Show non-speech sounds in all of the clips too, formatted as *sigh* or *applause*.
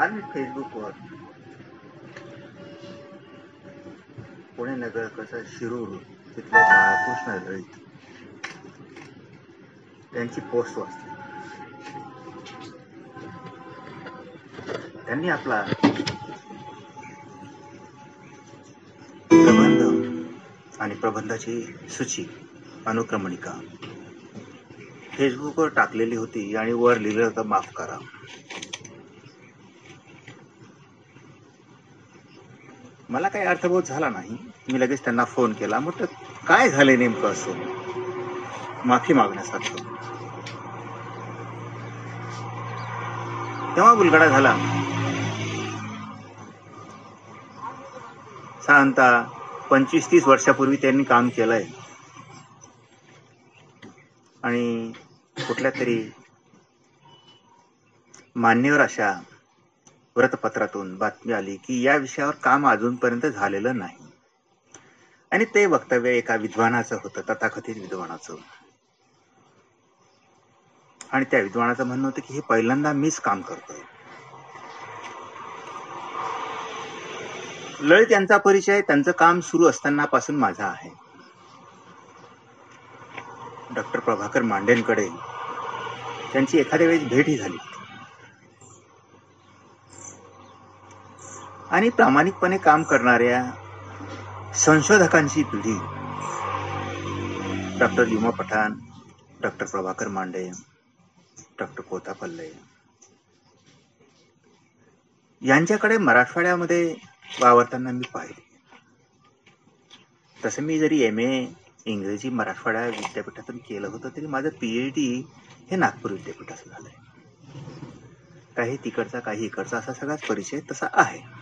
काल मी फेसबुकवर. पुणे नगर कसं शिरूर तिथलं बाळकृष्ण ललित त्यांची पोस्ट वाचली. त्यांनी आपला प्रबंध आणि प्रबंधाची सूची अनुक्रमणिका फेसबुकवर टाकलेली होती आणि वर लिहिलं होतं माफ करा. मला काही अर्थबोध झाला नाही. मी लगेच त्यांना फोन केला. म्हटलं काय झालंय नेमकं असं? माफी मागण्यासारखं. तेव्हा गुलगडा झाला. साधारणतः पंचवीस तीस वर्षापूर्वी त्यांनी काम केलंय. आणि कुठल्या तरी मान्यवर अशा वृत्तपत्रातून बातमी आली की या विषयावर काम अजूनपर्यंत झालेलं नाही. आणि ते वक्तव्य एका विद्वानाचं होतं तथाकथित विद्वानाचं. आणि त्या विद्वानाचं म्हणणं होतं की हे पहिल्यांदा मीच काम करतोय. ललित यांचा परिचय त्यांचं काम सुरू असताना पासून माझा आहे. डॉक्टर प्रभाकर मांडेंकडे त्यांची एखाद्या वेळेस भेटही झाली. आणि प्रामाणिकपणे काम करणाऱ्या संशोधकांची पिढी doctor Yuma Pathan doctor Prabhakar Mande doctor Kotapalle यांच्याकडे मराठवाड्यामध्ये वावरताना मी पाहिले. तसं मी जरी एम ए इंग्रजी मराठवाडा विद्यापीठातून केलं होतं तरी माझं पीएच डी हे नागपूर विद्यापीठाचं झालंय. काही तिकडचा काही इकडचा असा सगळाच परिचय तसा आहे.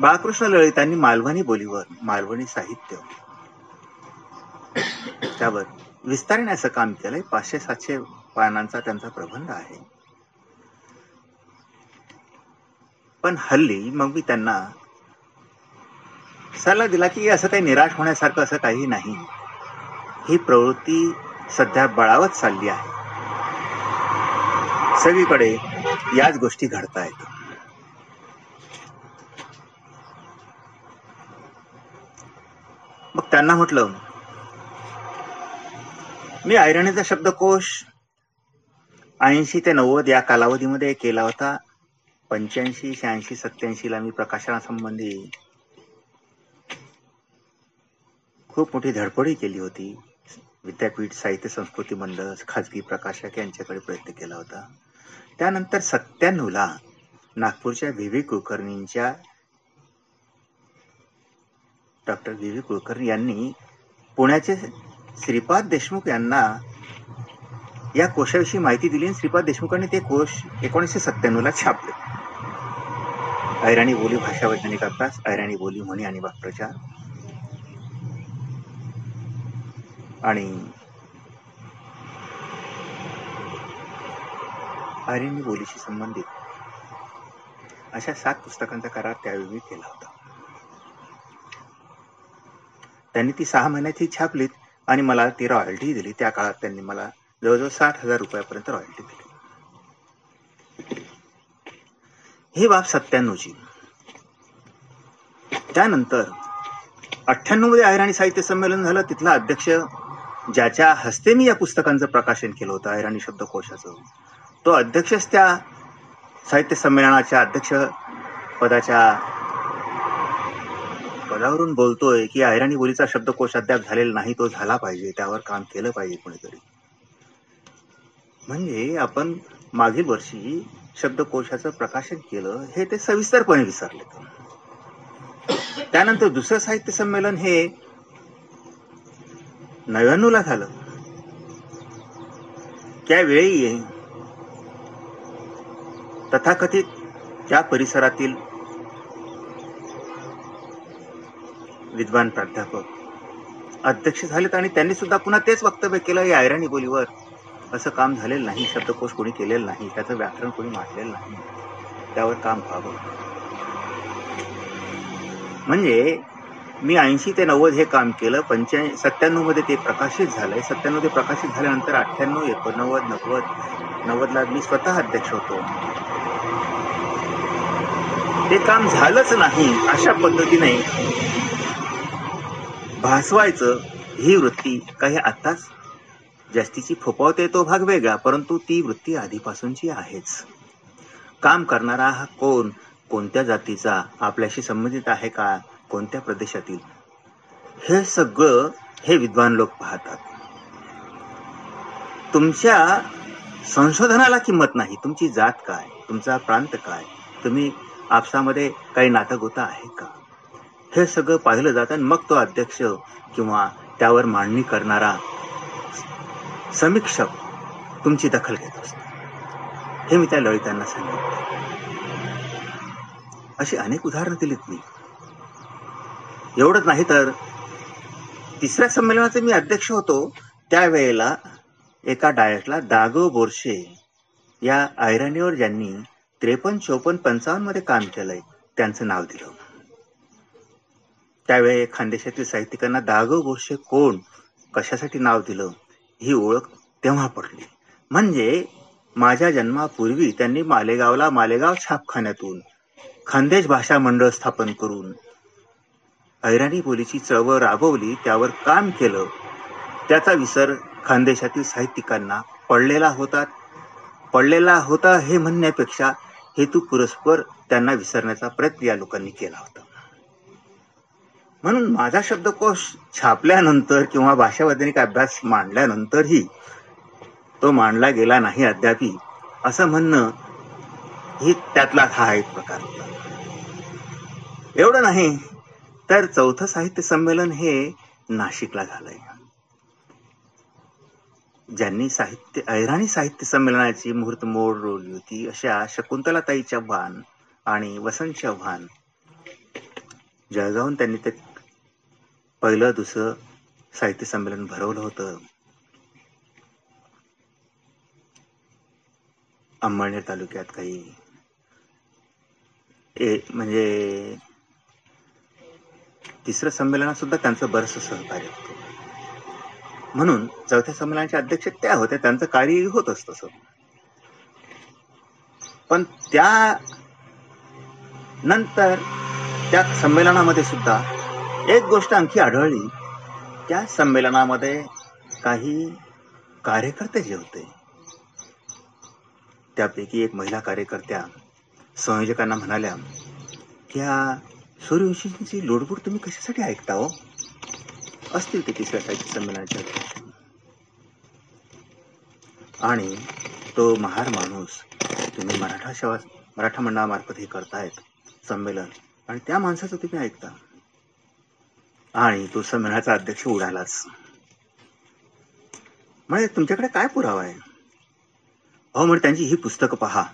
बाळकृष्ण ललितांनी मालवणी बोलीवर मालवणी साहित्य. त्यावर विस्तारण्याचं काम केलंय. पाचशे सातशे पानांचा त्यांचा प्रबंध आहे. पण हल्ली मग मी त्यांना सल्ला दिला की असं काही निराश होण्यासारखं असं काही नाही. ही प्रवृत्ती सध्या बळावत चालली आहे. सगळीकडे याच गोष्टी घडतायत. मग त्यांना म्हटलं मी ऐरणीचा शब्दकोश ऐंशी ते नव्वद या कालावधीमध्ये केला होता. पंच्याऐंशी शहाऐंशी सत्याऐंशी ला मी प्रकाशनासंबंधी खूप मोठी धडपडही केली होती. विद्यापीठ साहित्य संस्कृती मंडळ खाजगी प्रकाशक यांच्याकडे प्रयत्न केला होता. त्यानंतर सत्त्याण्णवला नागपूरच्या व्ही व्ही कुलकर्णींच्या डॉक्टर व्ही व्ही कुलकर्णी यांनी पुण्याचे श्रीपाद देशमुख यांना या कोशाविषयी माहिती दिली आणि श्रीपाद देशमुखांनी ते कोश एकोणीसशे सत्त्याण्णव ला छापले. ऐराणी बोली भाषा वैज्ञानिक अभ्यास ऐराणी बोली म्हणी आणि वाक्प्रचार. आणि ऐराणी बोलीशी संबंधित अशा सात पुस्तकांचा करार त्यावेळी मी केला होता. त्यांनी ती सहा महिन्यात ही छापलीत आणि मला ती रॉयल्टी दिली. त्या काळात त्यांनी मला जवळजवळ साठ हजार रुपयापर्यंत रॉयल्टी दिली. ही बाब सत्त्याण्णवची त्यानंतर अठ्ठ्याण्णवमध्ये अहिराणी साहित्य संमेलन झालं. तिथला अध्यक्ष ज्याच्या हस्ते मी या पुस्तकांचं प्रकाशन केलं होतं अहिराणी शब्दकोशाचं तो अध्यक्षच त्या साहित्य संमेलनाच्या अध्यक्ष पदाच्या पदावरून बोलतोय की ऐराणी बोलीचा शब्दकोश अद्याप झालेला नाही तो झाला पाहिजे त्यावर काम केलं पाहिजे कोणीतरी. म्हणजे आपण मागील वर्षी शब्दकोशाचं प्रकाशन केलं हे ते सविस्तरपणे विसरले त्यानंतर दुसरं साहित्य संमेलन हे नव्याण्णव ला झालं. त्यावेळी तथाकथित त्या परिसरातील विद्वान प्राध्यापक. अध्यक्ष झालेत आणि त्यांनी सुद्धा पुन्हा तेच वक्तव्य केलं या ऐराणी बोलीवर. असं काम झालेलं नाही शब्दकोश कोणी केलेलं नाही त्याचं व्याकरण कोणी मांडलेलं नाही. त्यावर काम व्हावं. म्हणजे मी ऐंशी ते नव्वद हे काम केलं पंच्या सत्त्याण्णवमध्ये ते प्रकाशित झालंय. सत्त्याण्णव ते प्रकाशित झाल्यानंतर अठ्ठ्याण्णव एकोणनव्वद नव्वद नव्वदला मी स्वतः अध्यक्ष होतो. ते काम झालंच नाही अशा पद्धतीने भासवायचं ही वृत्ती काही आत्ताच जास्तीची फोपावते तो भाग वेगळा परंतु ती वृत्ती आधीपासूनची आहेच. काम करणारा हा कोण कोणत्या जातीचा आपल्याशी संबंधित आहे का कोणत्या प्रदेशातील? हे सगळं हे विद्वान लोक पाहतात. तुमच्या संशोधनाला किंमत नाही. तुमची जात काय? तुमचा प्रांत काय? तुम्ही आपसामध्ये काही नाटक होता आहे का? हे सगळं पाहिलं जातं आणि मग तो अध्यक्ष किंवा त्यावर मांडणी करणारा समीक्षक तुमची दखल घेत असतो. हे मी त्या ललितांना सांगितलं अशी अनेक उदाहरणं दिलीत मी. एवढंच नाही तर तिसऱ्या संमेलनाचे मी अध्यक्ष होतो त्यावेळेला एका डायटला दागो बोरशे या ऐराणीवर ज्यांनी त्रेपन्न चोपन्न पंचावन्नमध्ये काम केलंय त्यांचं नाव दिलं त्यावेळी खानदेशातील साहित्यिकांना दागो बोरशे कोण कशासाठी नाव दिलं ही ओळख तेव्हा पडली. म्हणजे माझ्या जन्मापूर्वी त्यांनी मालेगावला मालेगाव छापखान्यातून खानदेश भाषा मंडळ स्थापन करून ऐराणी बोलीची चळवळ राबवली त्यावर काम केलं. त्याचा विसर खानदेशातील साहित्यिकांना पडलेला होता. पडलेला होता हे म्हणण्यापेक्षा हेतू पुरस्पर त्यांना विसरण्याचा प्रयत्न या लोकांनी केला होता. म्हणून माझा शब्दकोश छापल्यानंतर किंवा भाषा वैज्ञानिक अभ्यास मांडल्यानंतरही तो मांडला गेला नाही अद्यापी असं म्हणणं ही त्यातला हा एक प्रकार होता. एवढं नाही तर चौथं साहित्य संमेलन हे नाशिकला झालंय. ज्यांनी साहित्य ऐराणी साहित्य संमेलनाची मुहूर्त मोड रोवली होती अशा शकुंतलाताई चव्हाण आणि वसंत चव्हाण जळगावून त्यांनी ते पहिलं दुसरं साहित्य संमेलन भरवलं होतं. अंमळनेर तालुक्यात काही ए म्हणजे तिसरं संमेलनात सुद्धा त्यांचं बरंच सहकार्य होतं. म्हणून चौथ्या संमेलनाचे अध्यक्ष त्या होत्या त्यांचं कार्य होत तसं पण त्या नंतर त्या संमेलनामध्ये सुद्धा एक गोष्ट आणखी आढळली. त्या संमेलनामध्ये काही कार्यकर्ते जे होते त्यापैकी एक महिला कार्यकर्त्या संयोजकांना म्हणाल्या की सूर्यवंशींची लोडबूड तुम्ही कशासाठी ऐकता हो? असतील ते तिसऱ्या साहित्य संमेलनाच्या अध्यक्ष. आणि तो महार माणूस तुम्ही मराठा शवा मराठा मंडळामार्फत हे करतायत संमेलन आणि त्या माणसाचं तुम्ही ऐकता. आणि तो संमेलनाचा अध्यक्ष उडालाच. म्हणजे तुमच्याकडे काय पुरावा आहे? अहो म्हणजे त्यांची ही पुस्तकं पहा.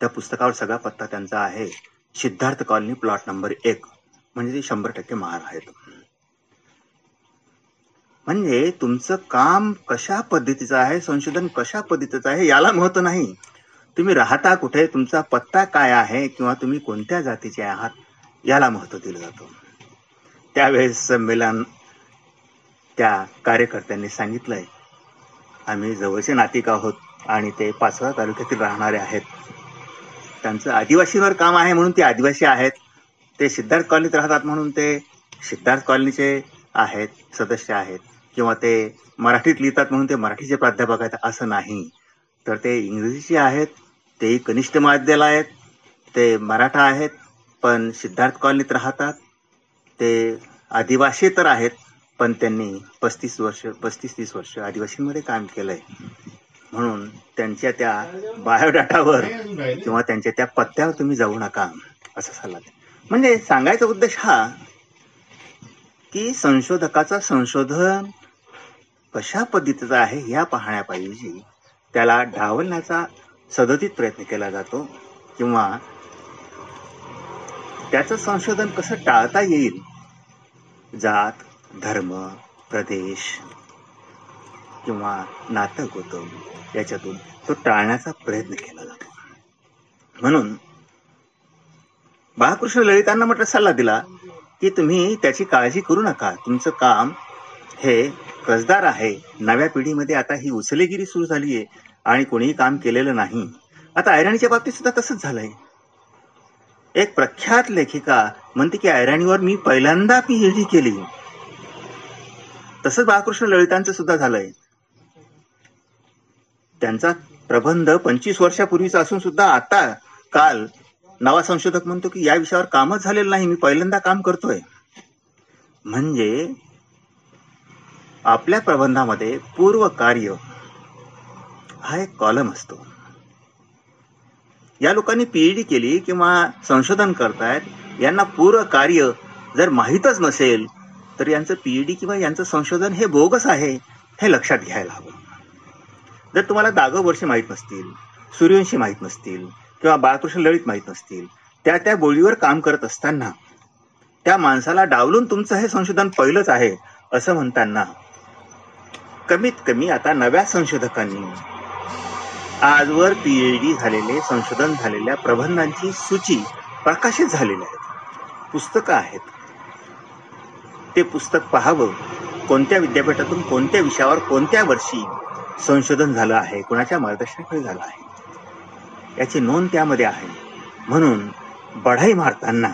त्या पुस्तकावर सगळा पत्ता त्यांचा आहे. सिद्धार्थ कॉलनी प्लॉट नंबर एक. म्हणजे ते शंभर टक्के महार आहेत. म्हणजे तुमचं काम कशा पद्धतीचं आहे? संशोधन कशा पद्धतीचं आहे? याला महत्त्व नाही. तुम्ही राहता कुठे? तुमचा पत्ता काय आहे? किंवा तुम्ही कोणत्या जातीचे आहात? याला महत्त्व दिलं जातं. त्यावेळेस संमेलन त्या कार्यकर्त्यांनी सांगितलंय. आम्ही जवळचे नातिक आहोत आणि ते पाचवा तालुक्यातील राहणारे आहेत. त्यांचं आदिवासींवर काम आहे म्हणून ते आदिवासी आहेत. ते सिद्धार्थ कॉलनीत राहतात म्हणून ते सिद्धार्थ कॉलनीचे आहेत सदस्य आहेत. किंवा ते मराठीत लिहितात म्हणून ते मराठीचे प्राध्यापक आहेत असं नाही. तर ते इंग्रजीचे आहेत तेही कनिष्ठ माध्यला आहेत ते मराठा आहेत पण सिद्धार्थ कॉलनीत राहतात. ते आदिवासी तर आहेत पण त्यांनी पस्तीस वर्ष पस्तीस तीस वर्ष आदिवासींमध्ये काम केलंय. म्हणून त्यांच्या त्या बायोडाटावर किंवा त्यांच्या त्या पत्त्यावर तुम्ही जाऊ नका असं सल्ला म्हणजे सांगायचा उद्देश हा की संशोधकाचा संशोधन कशा पद्धतीचं आहे ह्या पाहण्यापाहिजे त्याला ढावलण्याचा सदतीत प्रयत्न केला जातो किंवा त्याचं संशोधन कसं टाळता येईल जात धर्म प्रदेश किंवा नातं होतं याच्यातून तो टाळण्याचा प्रयत्न केला जातो. म्हणून बाळकृष्ण ललितांना म्हटलं सल्ला दिला की तुम्ही त्याची काळजी करू नका. तुमचं काम हे कसदार आहे. नव्या पिढीमध्ये आता ही उचलेगिरी सुरू झाली आहे आणि कोणीही काम केलेलं नाही. आता ऐराणीच्या बाबतीत सुद्धा तसंच झालंय. एक प्रख्यात लेखिका म्हणते की ऐराणीवर मी पहिल्यांदा पीएचडी केली. तसंच बाळकृष्ण ललितांचं सुद्धा झालंय. त्यांचा प्रबंध पंचवीस वर्षापूर्वीचा असून सुद्धा आता काल नवा संशोधक म्हणतो की या विषयावर कामच झालेलं नाही मी पहिल्यांदा काम करतोय. म्हणजे आपल्या प्रबंधामध्ये पूर्व कार्य हा एक कॉलम असतो. या लोकांनी पीएचडी केली किंवा संशोधन करतायत यांना पूर कार्य जर माहीतच नसेल तर यांचं पीएचडी किंवा यांचं संशोधन हे बोगस आहे हे लक्षात घ्यायला हवं. जर तुम्हाला दागो वर्षे माहीत नसतील सूर्यवंशी माहीत नसतील किंवा बाळकृष्ण ललित माहीत नसतील त्या त्या बोलीवर काम करत असताना त्या माणसाला डावलून तुमचं हे संशोधन पहिलंच आहे असं म्हणताना कमीत कमी आता नव्या संशोधकांनी आजवर पीएचडी झालेले संशोधन झालेल्या प्रबंधांची सूची प्रकाशित झालेली आहेत. पुस्तकं आहेत. ते पुस्तक पाहावं. कोणत्या विद्यापीठातून कोणत्या विषयावर कोणत्या वर्षी संशोधन झालं आहे? कुणाच्या मार्गदर्शनाखाली झालं आहे? याची नोंद त्यामध्ये आहे. म्हणून बढाई मारताना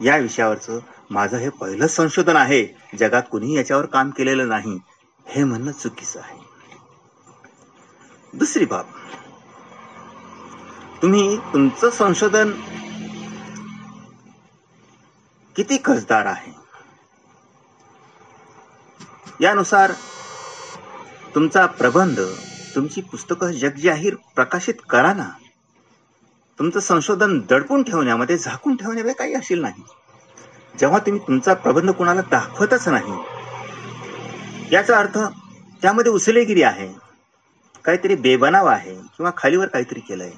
या विषयावरचं माझं हे पहिलंच संशोधन आहे. जगात कुणीही याच्यावर काम केलेलं नाही. हे म्हणणं चुकीचं आहे. दुसरी बाब. तुम्ही तुमचं संशोधन किती खर्चदार आहे? यानुसार तुमचा प्रबंध तुमची पुस्तकं जगजाहीर प्रकाशित करा ना तुमचं संशोधन दडपून ठेवण्यामध्ये झाकून ठेवण्यामध्ये काही असेल नाही. जेव्हा तुम्ही तुमचा प्रबंध कोणाला दाखवतच नाही याचा अर्थ त्यामध्ये उचलेगिरी आहे काहीतरी बेबनाव आहे किंवा खालीवर काहीतरी केलंय.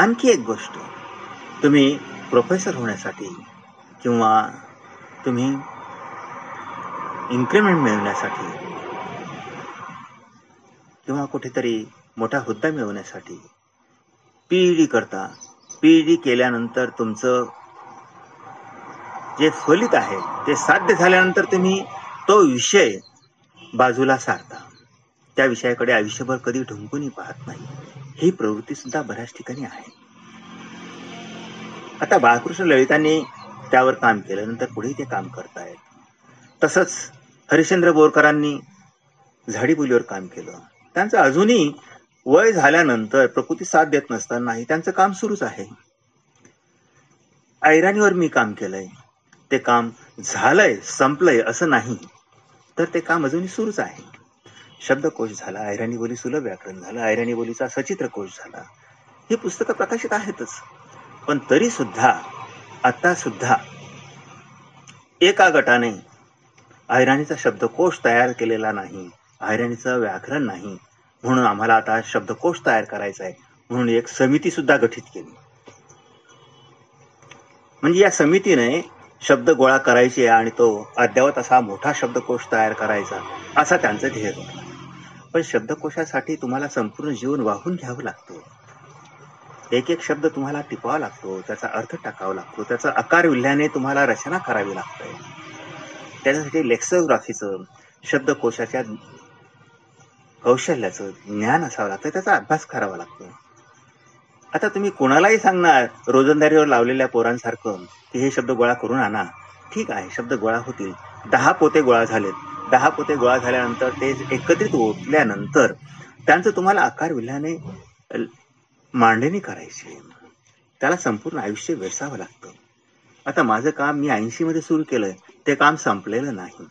आणखी एक गोष्ट. तुम्ही प्रोफेसर होण्यासाठी किंवा तुम्ही इन्क्रिमेंट मिळवण्यासाठी किंवा कुठेतरी मोठा हुद्दा मिळवण्यासाठी पीईडी करता पीईडी केल्यानंतर तुमचं जे फलित आहे ते साध्य झाल्यानंतर तुम्ही तो विषय बाजूला सारता. त्या विषयाकडे आयुष्यभर कधी ढुंकूनही पाहत नाही. ही प्रवृत्ती सुद्धा बऱ्याच ठिकाणी आहे. आता बाळकृष्ण ललितांनी त्यावर काम केलं नंतर पुढे ते काम करतायत. तसंच हरिश्चंद्र बोरकरांनी झाडीबुलीवर काम केलं. त्यांचं अजूनही वय झाल्यानंतर प्रकृती साथ देत नसतानाही त्यांचं काम सुरूच आहे. ऐराणीवर मी काम केलंय. ते काम झालंय संपलंय असं नाही. तर ते काम अजूनही सुरूच आहे. शब्दकोश झाला ऐराणी बोली सुलभ व्याकरण झालं ऐराणी बोलीचा सचित्र कोश झाला. ही पुस्तकं प्रकाशित आहेतच. पण तरी सुद्धा आता सुद्धा एका गटाने ऐराणीचा शब्दकोश तयार केलेला नाही ऐराणीचं व्याकरण नाही म्हणून आम्हाला आता शब्दकोश तयार करायचा आहे म्हणून एक समिती सुद्धा गठीत केली. म्हणजे या समितीने शब्द गोळा करायचे आणि तो अद्यावत असा मोठा शब्दकोश तयार करायचा असा त्यांचं ध्येय होता. पण शब्दकोशासाठी तुम्हाला संपूर्ण जीवन वाहून घ्यावं लागतो. एक एक शब्द तुम्हाला टिपावा लागतो त्याचा अर्थ टाकावा लागतो त्याचा आकार विल्ह्याने तुम्हाला रचना करावी लागते. त्याच्यासाठी लेक्सोग्राफीचं शब्दकोशाच्या कौशल्याचं ज्ञान असावं लागतं त्याचा अभ्यास करावा लागतो. आता तुम्ही कोणालाही सांगणार रोजंदारीवर लावलेल्या पोरांसारखं की हे शब्द गोळा करून आणा. ठीक आहे शब्द गोळा होतील. दहा पोते गोळा झालेत. दहा पोते गोळा झाल्यानंतर ते एकत्रित ओतल्यानंतर त्यांचं तुम्हाला आकार विल्ह्याने मांडणी करायची. त्याला संपूर्ण आयुष्य वेसावं लागतं. आता माझं काम मी ऐंशी मध्ये सुरू केलंय. ते काम संपलेलं नाही.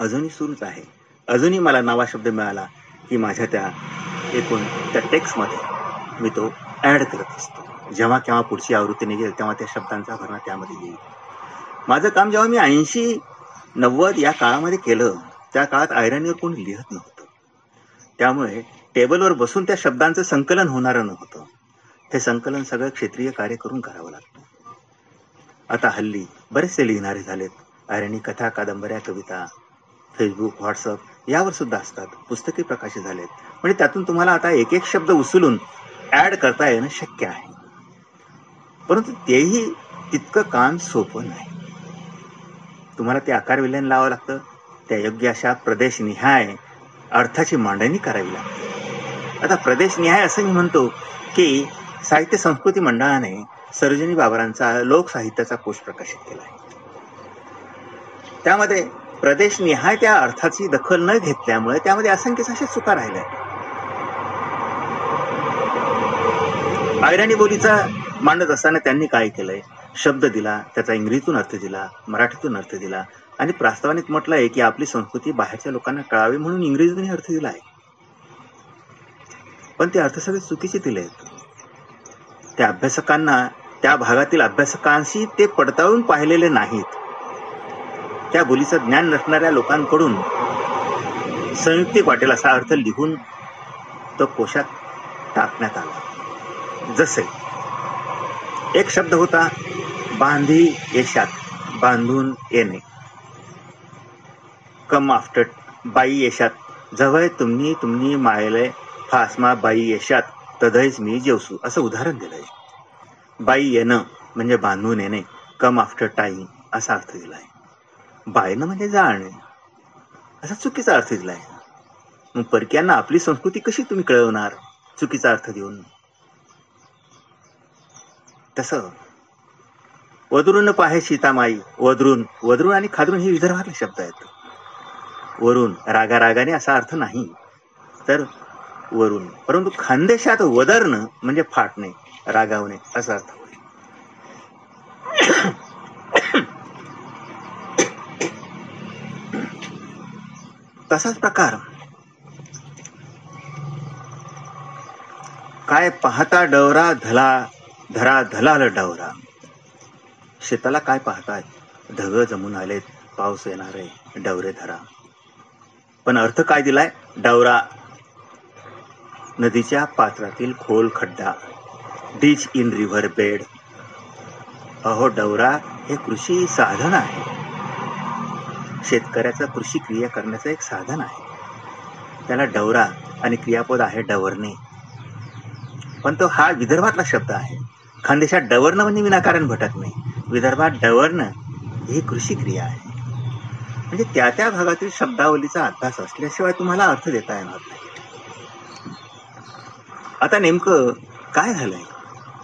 अजूनही सुरूच आहे. अजूनही मला नवा शब्द मिळाला की माझ्या त्या एकूण त्या टेक्स्टमध्ये मी तो ऍड करत असतो. जेव्हा केव्हा पुढची आवृत्ती निघेल तेव्हा त्या शब्दांचा भरणा त्यामध्ये येईल. माझं काम जेव्हा मी ऐंशी नव्वद या काळामध्ये केलं त्या काळात आयरनीवर कोणी लिहत नव्हतं. त्यामुळे टेबलवर बसून त्या शब्दांचं संकलन होणारं नव्हतं. हे संकलन सगळं क्षेत्रीय कार्य करून करावं लागतं. आता हल्ली बरेचसे लिहिणारे झालेत. आयरणी कथा कादंबऱ्या कविता फेसबुक व्हॉट्सअप यावर सुद्धा असतात. पुस्तके प्रकाशित झालेत. म्हणजे त्यातून तुम्हाला आता एक एक शब्द उचलून ऍड करता येणं शक्य आहे. परंतु तेही तितकं काम सोपं नाही. तुम्हाला ते आकार विलयन लावावं लागतं. त्या योग्य अशा प्रदेशनिहाय अर्थाची मांडणी करावी लागते. आता प्रदेशनिहाय असं मी म्हणतो की साहित्य संस्कृती मंडळाने सरोजिनी बाबरांचा लोकसाहित्याचा कोश प्रकाशित केला आहे. त्यामध्ये प्रदेशनिहाय त्या अर्थाची दखल न घेतल्यामुळे त्यामध्ये असंख्य अशा चुका राहिल्या अहिराणी बोलीचा मांडत असताना त्यांनी काय केलंय? शब्द दिला त्याचा इंग्रजीतून अर्थ दिला मराठीतून अर्थ दिला. आणि प्रस्तावानिक म्हटलं आहे की आपली संस्कृती बाहेरच्या लोकांना कळावी म्हणून इंग्रजीतूनही अर्थ दिला आहे. पण ते अर्थ सगळे चुकीचे दिले आहेत. त्या अभ्यासकांना त्या भागातील अभ्यासकांशी ते पडताळून पाहिलेले नाहीत. त्या बोलीचं ज्ञान नसणाऱ्या लोकांकडून संयुक्तिक वाटेल असा अर्थ लिहून तो कोशात टाकण्यात आला. जसे एक शब्द होता बांधी येशात बांधून येणे. कम आफ्टर बाई येशात जवळ तुम्ही तुम्ही मायले फासमा बाई येशात तदयच मी जेवसू. असं उदाहरण दिलंय. बाई येणं म्हणजे बांधून येणे कम आफ्टर टाईम असा अर्थ दिलाय. बायनं म्हणजे जाणे असा चुकीचा अर्थ दिलाय. मग परक्यांना आपली संस्कृती कशी तुम्ही कळवणार? चुकीचा अर्थ देऊन. तसं वदरून पाहे सीतामाई. वदरून वदरून आणि खादरून हे विदर्भातले शब्द आहेत. वरून रागारागाने असा अर्थ नाही. तर वरून परंतु खानदेशात वदरणं म्हणजे फाटणे रागावणे असा अर्थ. तसाच प्रकार. काय पाहता डवरा धला धरा धलाल डवरा. शेताला काय पाहताय? ढग जमून आलेत पाऊस येणार आहे डवरे धरा. पण अर्थ काय दिलाय? डवरा. नदीच्या पात्रातील खोल खड्डा. Ditch in river bed. अहो डवरा हे कृषी साधन आहे. शेतकऱ्याचा कृषी क्रिया करण्याचं एक साधन आहे. त्याला डवरा आणि क्रियापद आहे डवरणे. पण तो हा विदर्भातला शब्द आहे. खानदेशात डवरणं म्हणजे विनाकारण भटकणे. नाही विदर्भात डवरणं ही कृषी क्रिया आहे. म्हणजे त्या त्या भागातील शब्दावलीचा अभ्यास असल्याशिवाय तुम्हाला अर्थ देता येणार नाही. आता नेमकं काय झालंय?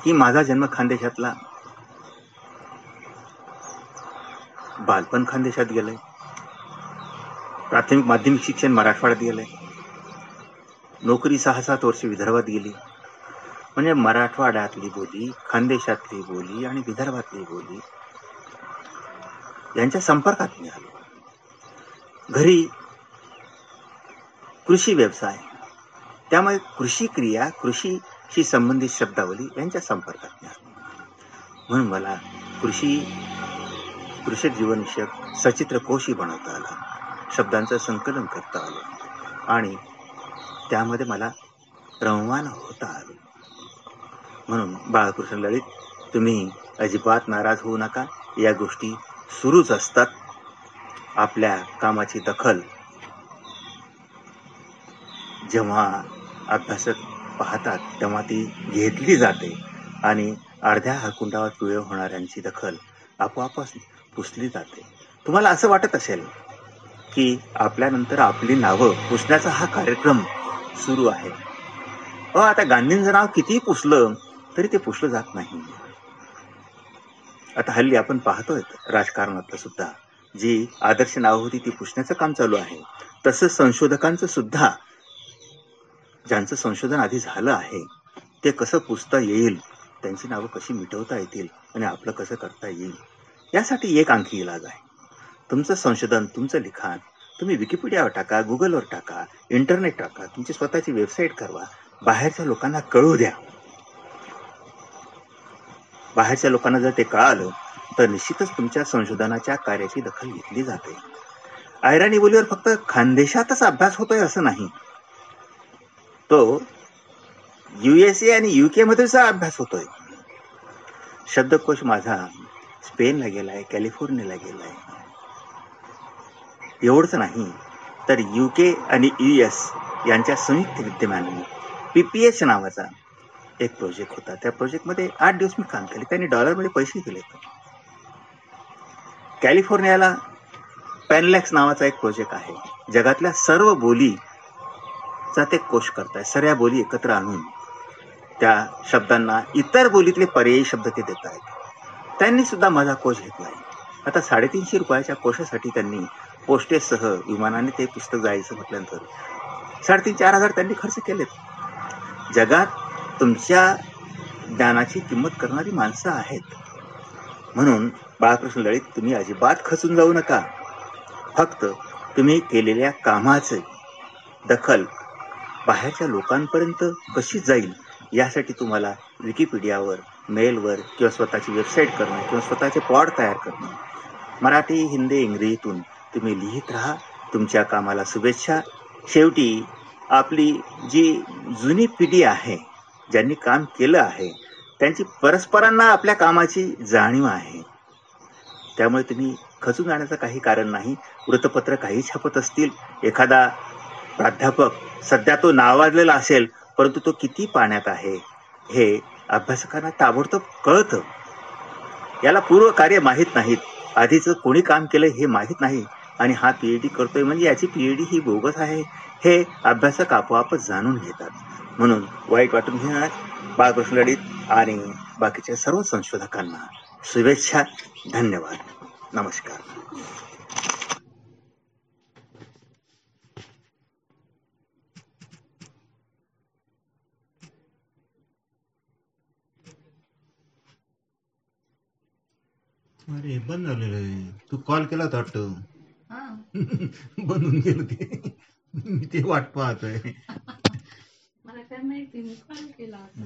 की माझा जन्म खानदेशातला बालपण खानदेशात गेलंय. प्राथमिक माध्यमिक शिक्षण मराठवाड्यात गेलंय. नोकरी सहा सात वर्ष विदर्भात गेली. म्हणजे मराठवाड्यातली बोली खानदेशातली बोली आणि विदर्भातली बोली यांच्या संपर्कात मी आलो. घरी कृषी व्यवसाय त्यामुळे कृषी क्रिया कृषीशी संबंधित शब्दावली यांच्या संपर्कात मी आलो. म्हणून मला कृषी कृषी जीवनविषयक सचित्र कोशी बनवता आला शब्दांचं संकलन करता आलं आणि त्यामध्ये मला रमवान होता आलं. म्हणून बाळकृष्ण ललित तुम्ही अजिबात नाराज होऊ नका. या गोष्टी सुरूच असतात. आपल्या कामाची दखल. जेव्हा अभ्यासक पाहतात तेव्हा ती घेतली जाते आणि अर्ध्या हकुंडावर पिळ होणाऱ्यांची दखल आपोआपच पुसली जाते. तुम्हाला असं वाटत असेल की आपल्यानंतर आपली नावं पुसण्याचा हा कार्यक्रम सुरू आहे? अ आता गांधींचं नाव कितीही पुसलं तरी ते पुसलं जात नाही. आता हल्ली आपण पाहतोय राजकारणातलं सुद्धा. जी आदर्श नाव होती ती पुसण्याचं काम चालू आहे. तसंच संशोधकांचं सुद्धा ज्यांचं संशोधन आधी झालं आहे ते कसं पुसता येईल त्यांची नावं कशी मिटवता येतील आणि आपलं कसं करता येईल यासाठी एक आणखी इलाज आहे. तुमचं संशोधन तुमचं लिखाण तुम्ही विकिपीडियावर टाका गुगलवर टाका इंटरनेट टाका तुमची स्वतःची वेबसाईट करवा बाहेरच्या लोकांना कळू द्या. बाहेरच्या लोकांना जर ते कळालं तर निश्चितच तुमच्या संशोधनाच्या कार्याची दखल घेतली जाते. आयराणी बोलीवर फक्त खानदेशातच अभ्यास होतोय असं नाही. तो युएसए आणि युके मध्ये अभ्यास होतोय. शब्दकोश माझा स्पेनला गेलाय कॅलिफोर्नियाला गेलाय. एवढंच नाही तर युके आणि युएस यांच्या संयुक्त विद्यमानाने पीपीएच नावाचा एक प्रोजेक्ट होता. त्या प्रोजेक्टमध्ये आठ दिवस मी काम केले. त्यांनी डॉलरमध्ये पैसे दिले. कॅलिफोर्नियाला पॅनलॅक्स नावाचा एक प्रोजेक्ट आहे. जगातल्या सर्व बोलीचा ते कोश करताय. सर्व बोली एकत्र आणून त्या शब्दांना इतर बोलीतले पर्यायी शब्द ते देत आहेत त्यांनी सुद्धा माझा कोश घेतलाय आता साडेतीनशे रुपयाच्या कोशासाठी त्यांनी पोस्टेजसह विमानाने ते पुस्तक जायचं म्हटल्यानंतर साडेतीन चार हजार त्यांनी खर्च केलेत. जगात तुमच्या ज्ञानाची किंमत करणारी माणसं आहेत. म्हणून बाळकृष्ण लळित तुम्ही अजिबात खचून जाऊ नका. फक्त तुम्ही केलेल्या कामाचे दखल बाहेरच्या लोकांपर्यंत कशी जाईल यासाठी तुम्हाला विकिपीडियावर मेलवर किंवा स्वतःची वेबसाईट करणं किंवा स्वतःचे पॉड तयार करणं. मराठी हिंदी इंग्रजीतून तुम्ही लिहित राहा. तुमच्या कामाला शुभेच्छा. शेवटी आपली जी जुनी पिढी आहे ज्यांनी काम केलं आहे त्यांची परस्परांना आपल्या कामाची जाणीव आहे. त्यामुळे तुम्ही खचून जाण्याचं काही कारण नाही. वृत्तपत्र काही छापत असतील. एखादा प्राध्यापक सध्या तो नावाजलेला असेल परंतु तो किती पाण्यात आहे हे अभ्यासकांना ताबडतोब कळतं. याला पूर्व कार्य माहीत नाहीत. आधीचं कोणी काम केलं हे माहीत नाही. आणि हा पीएचडी करतोय म्हणजे याची पीएचडी ही बोगस आहे हे अभ्यासक आपोआपच जाणून घेतात. म्हणून वाईट वाटून घेणार बाळकृष्ण लढित आणि बाकीच्या सर्व संशोधकांना शुभेच्छा धन्यवाद नमस्कार. अरे बंद झालेलं आहे तू कॉल केला होता वाटतं? हा. *laughs* बंद होऊन गेलं ते. मी ते वाट पाहतोय. Parecerme que me cual que la otra.